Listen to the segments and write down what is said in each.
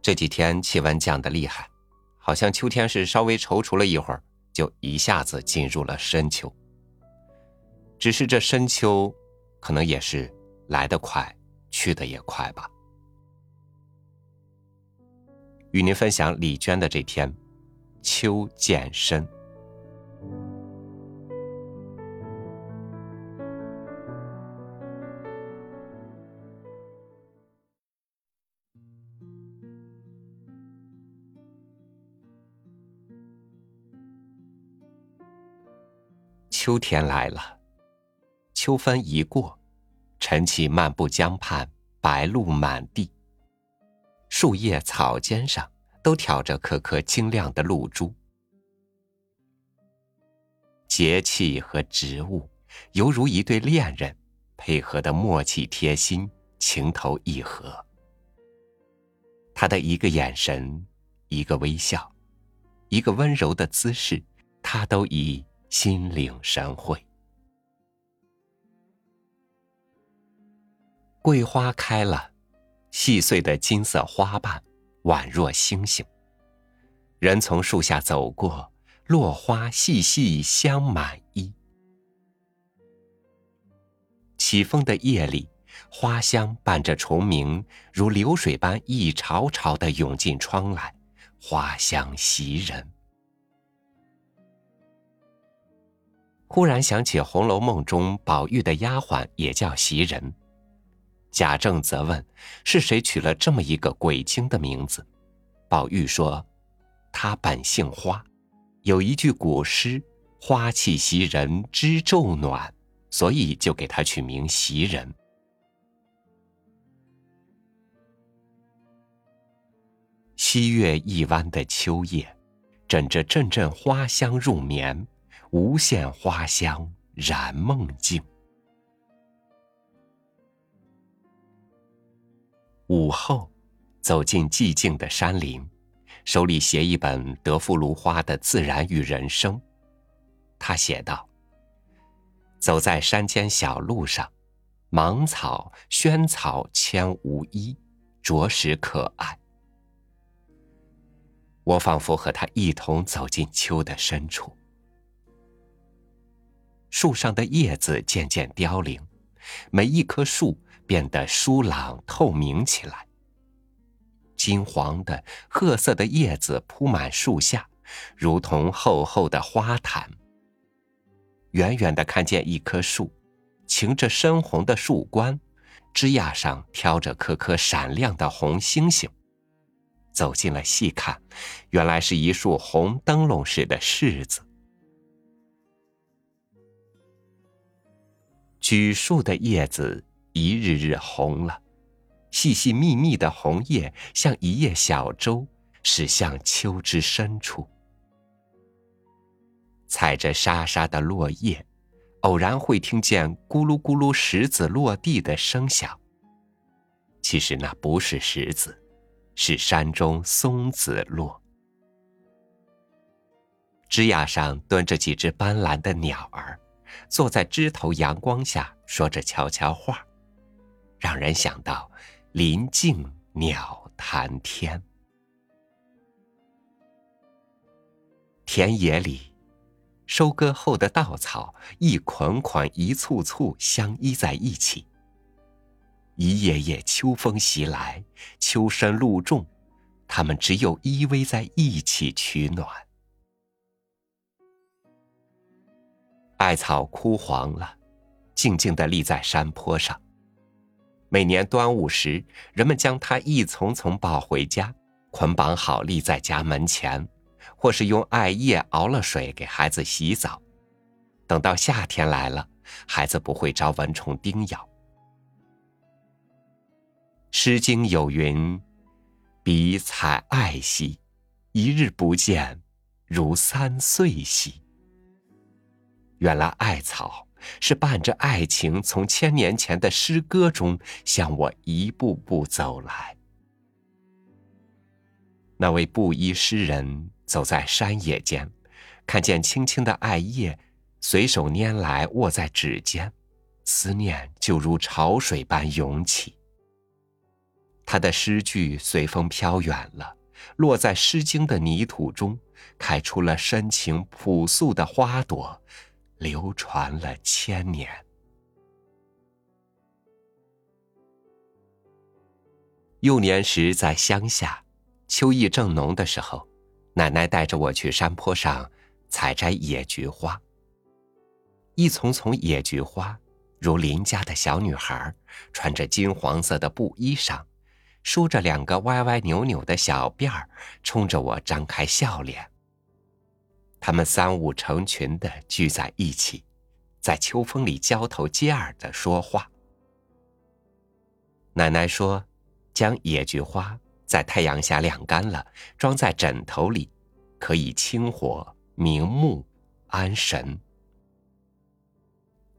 这几天气温降得厉害，好像秋天是稍微踌躇了一会儿，就一下子进入了深秋。只是这深秋，可能也是来得快，去得也快吧。与您分享李娟的这篇《秋渐深》。秋天来了，秋分已过，晨起漫步江畔，白露满地。树叶、草尖上都挑着颗颗晶亮的露珠。节气和植物犹如一对恋人，配合的默契贴心，情投意合。他的一个眼神，一个微笑，一个温柔的姿势，他都已。心领神会。桂花开了，细碎的金色花瓣宛若星星。人从树下走过，落花细细香满衣。起风的夜里，花香伴着虫鸣，如流水般一潮潮的涌进窗来，花香袭人。忽然想起《红楼梦》中宝玉的丫鬟也叫袭人，贾政则问：“是谁取了这么一个鬼精的名字？”宝玉说：“他本姓花，有一句古诗‘花气袭人知昼暖’，所以就给他取名袭人。”西月一弯的秋夜，枕着阵阵花香入眠。无限花香染梦境。午后，走进寂静的山林，手里携一本德芙芦花的《自然与人生》。他写道：“走在山间小路上，芒草、萱草千无一，着实可爱。我仿佛和他一同走进秋的深处。”树上的叶子渐渐凋零，每一棵树变得疏朗透明起来。金黄的、褐色的叶子铺满树下，如同厚厚的花毯。远远的看见一棵树，擎着深红的树冠，枝桠上挑着颗颗闪亮的红星星。走近了细看，原来是一束红灯笼似的柿子。榉树的叶子一日日红了，细细密密的红叶像一叶小舟，驶向秋之深处。踩着沙沙的落叶，偶然会听见咕噜咕噜石子落地的声响。其实那不是石子，是山中松子落。枝桠上蹲着几只斑斓的鸟儿。坐在枝头阳光下说着悄悄话，让人想到林静鸟谈天。田野里，收割后的稻草一捆捆、一簇簇相依在一起。一夜夜秋风袭来，秋深露重，它们只有依偎在一起取暖。艾草枯黄了，静静地立在山坡上。每年端午时，人们将它一丛丛抱回家，捆绑好立在家门前，或是用艾叶熬了水给孩子洗澡。等到夏天来了，孩子不会遭蚊虫叮咬。《诗经》有云：“彼采艾兮，一日不见，如三岁兮。”原来艾草是伴着爱情，从千年前的诗歌中向我一步步走来。那位布衣诗人走在山野间，看见青青的艾叶，随手拈来，握在指尖，思念就如潮水般涌起。他的诗句随风飘远了，落在《诗经》的泥土中，开出了深情朴素的花朵，流传了千年。幼年时在乡下，秋意正浓的时候，奶奶带着我去山坡上采摘野菊花。一丛丛野菊花，如邻家的小女孩，穿着金黄色的布衣裳，梳着两个歪歪扭扭的小辫儿，冲着我张开笑脸。他们三五成群的聚在一起，在秋风里交头接耳的说话。奶奶说。将野菊花在太阳下晾干了，装在枕头里，可以清火明目、安神。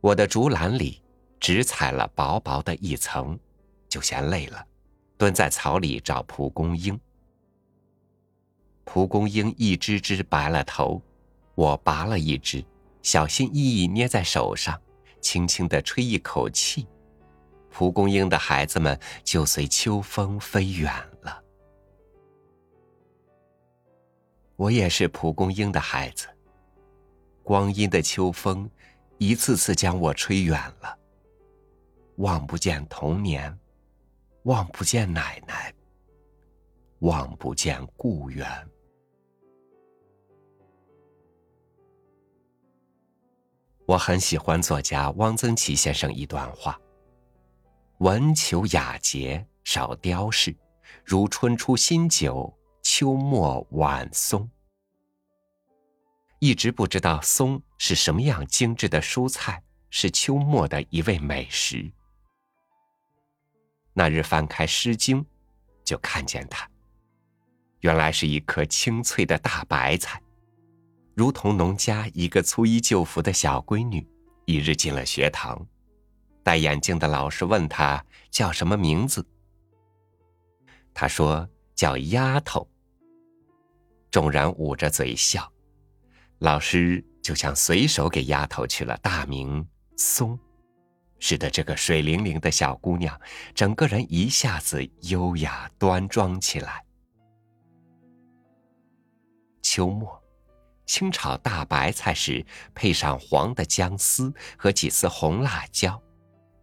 我的竹篮里只采了薄薄的一层，就嫌累了，蹲在草里找蒲公英。蒲公英一只只白了头，我拔了一只，小心翼翼捏在手上，轻轻的吹一口气。蒲公英的孩子们就随秋风飞远了。我也是蒲公英的孩子。光阴的秋风，一次次将我吹远了。望不见童年，望不见奶奶，望不见故园。我很喜欢作家汪曾祺先生一段话。文求雅洁，少雕饰，如春出新酒，秋末晚松。一直不知道松是什么样精致的蔬菜，是秋末的一味美食。那日翻开《诗经》，就看见它，原来是一颗清脆的大白菜，如同农家一个粗衣旧服的小闺女，一日进了学堂。戴眼镜的老师问她叫什么名字，她说叫丫头。众人捂着嘴笑，老师就像随手给丫头取了大名松，使得这个水灵灵的小姑娘整个人一下子优雅端庄起来。秋末，清炒大白菜时，配上黄的姜丝和几丝红辣椒。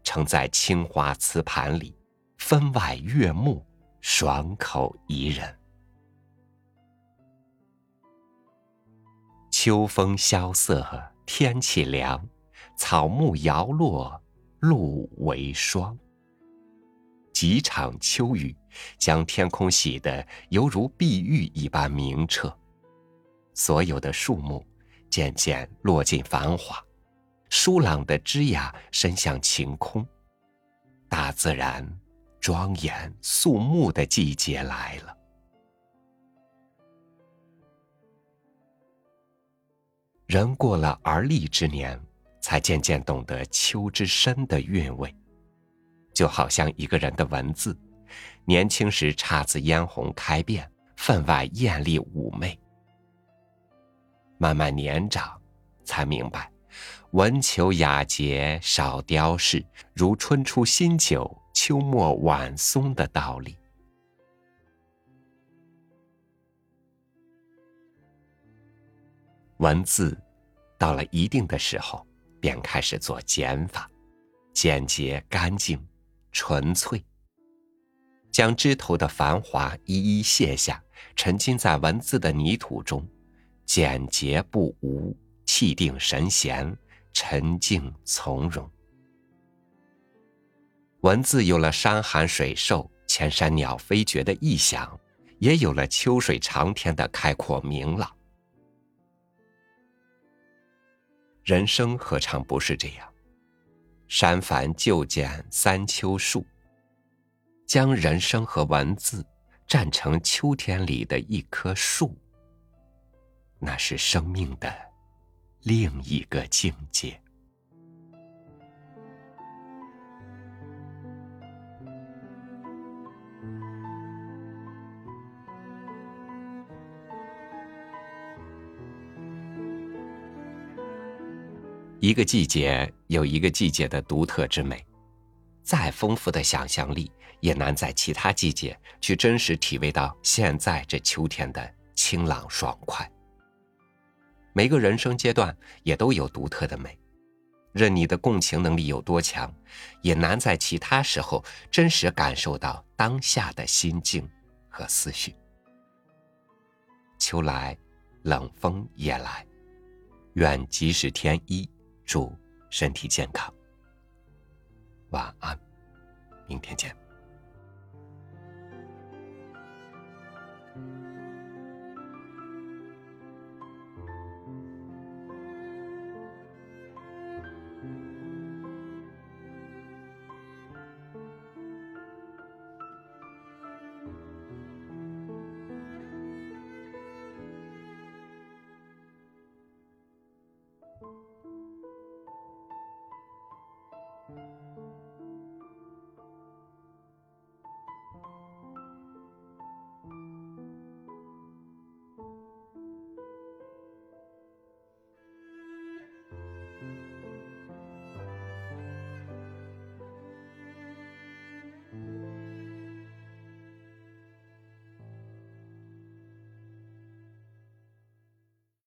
盛在青花瓷盘里，分外悦目，爽口宜人。秋风萧瑟，天气凉，草木摇落，露为霜。几场秋雨，将天空洗得犹如碧玉一般明澈，所有的树木渐渐落尽繁华。疏朗的枝桠伸向晴空，大自然庄严肃穆的季节来了。人过了而立之年，才渐渐懂得秋之深的韵味。就好像一个人的文字，年轻时姹紫嫣红开遍，分外艳丽妩媚；慢慢年长，才明白。文求雅洁，少雕饰，如春出新酒，秋末晚松的道理。文字到了一定的时候，便开始做减法，简洁、干净、纯粹，将枝头的繁华一一卸下，沉浸在文字的泥土中，简洁不污。气定神闲，沉静从容。文字有了山寒水瘦、千山鸟飞绝的意象，也有了秋水长天的开阔明朗。人生何尝不是这样？删繁就简三秋树，将人生和文字站成秋天里的一棵树，那是生命的。另一个境界。一个季节有一个季节的独特之美，再丰富的想象力也难在其他季节去真实体味到现在这秋天的清朗爽快。每个人生阶段也都有独特的美，任你的共情能力有多强，也难在其他时候真实感受到当下的心境和思绪。秋来，冷风也来，愿即使天一。祝身体健康，晚安，明天见。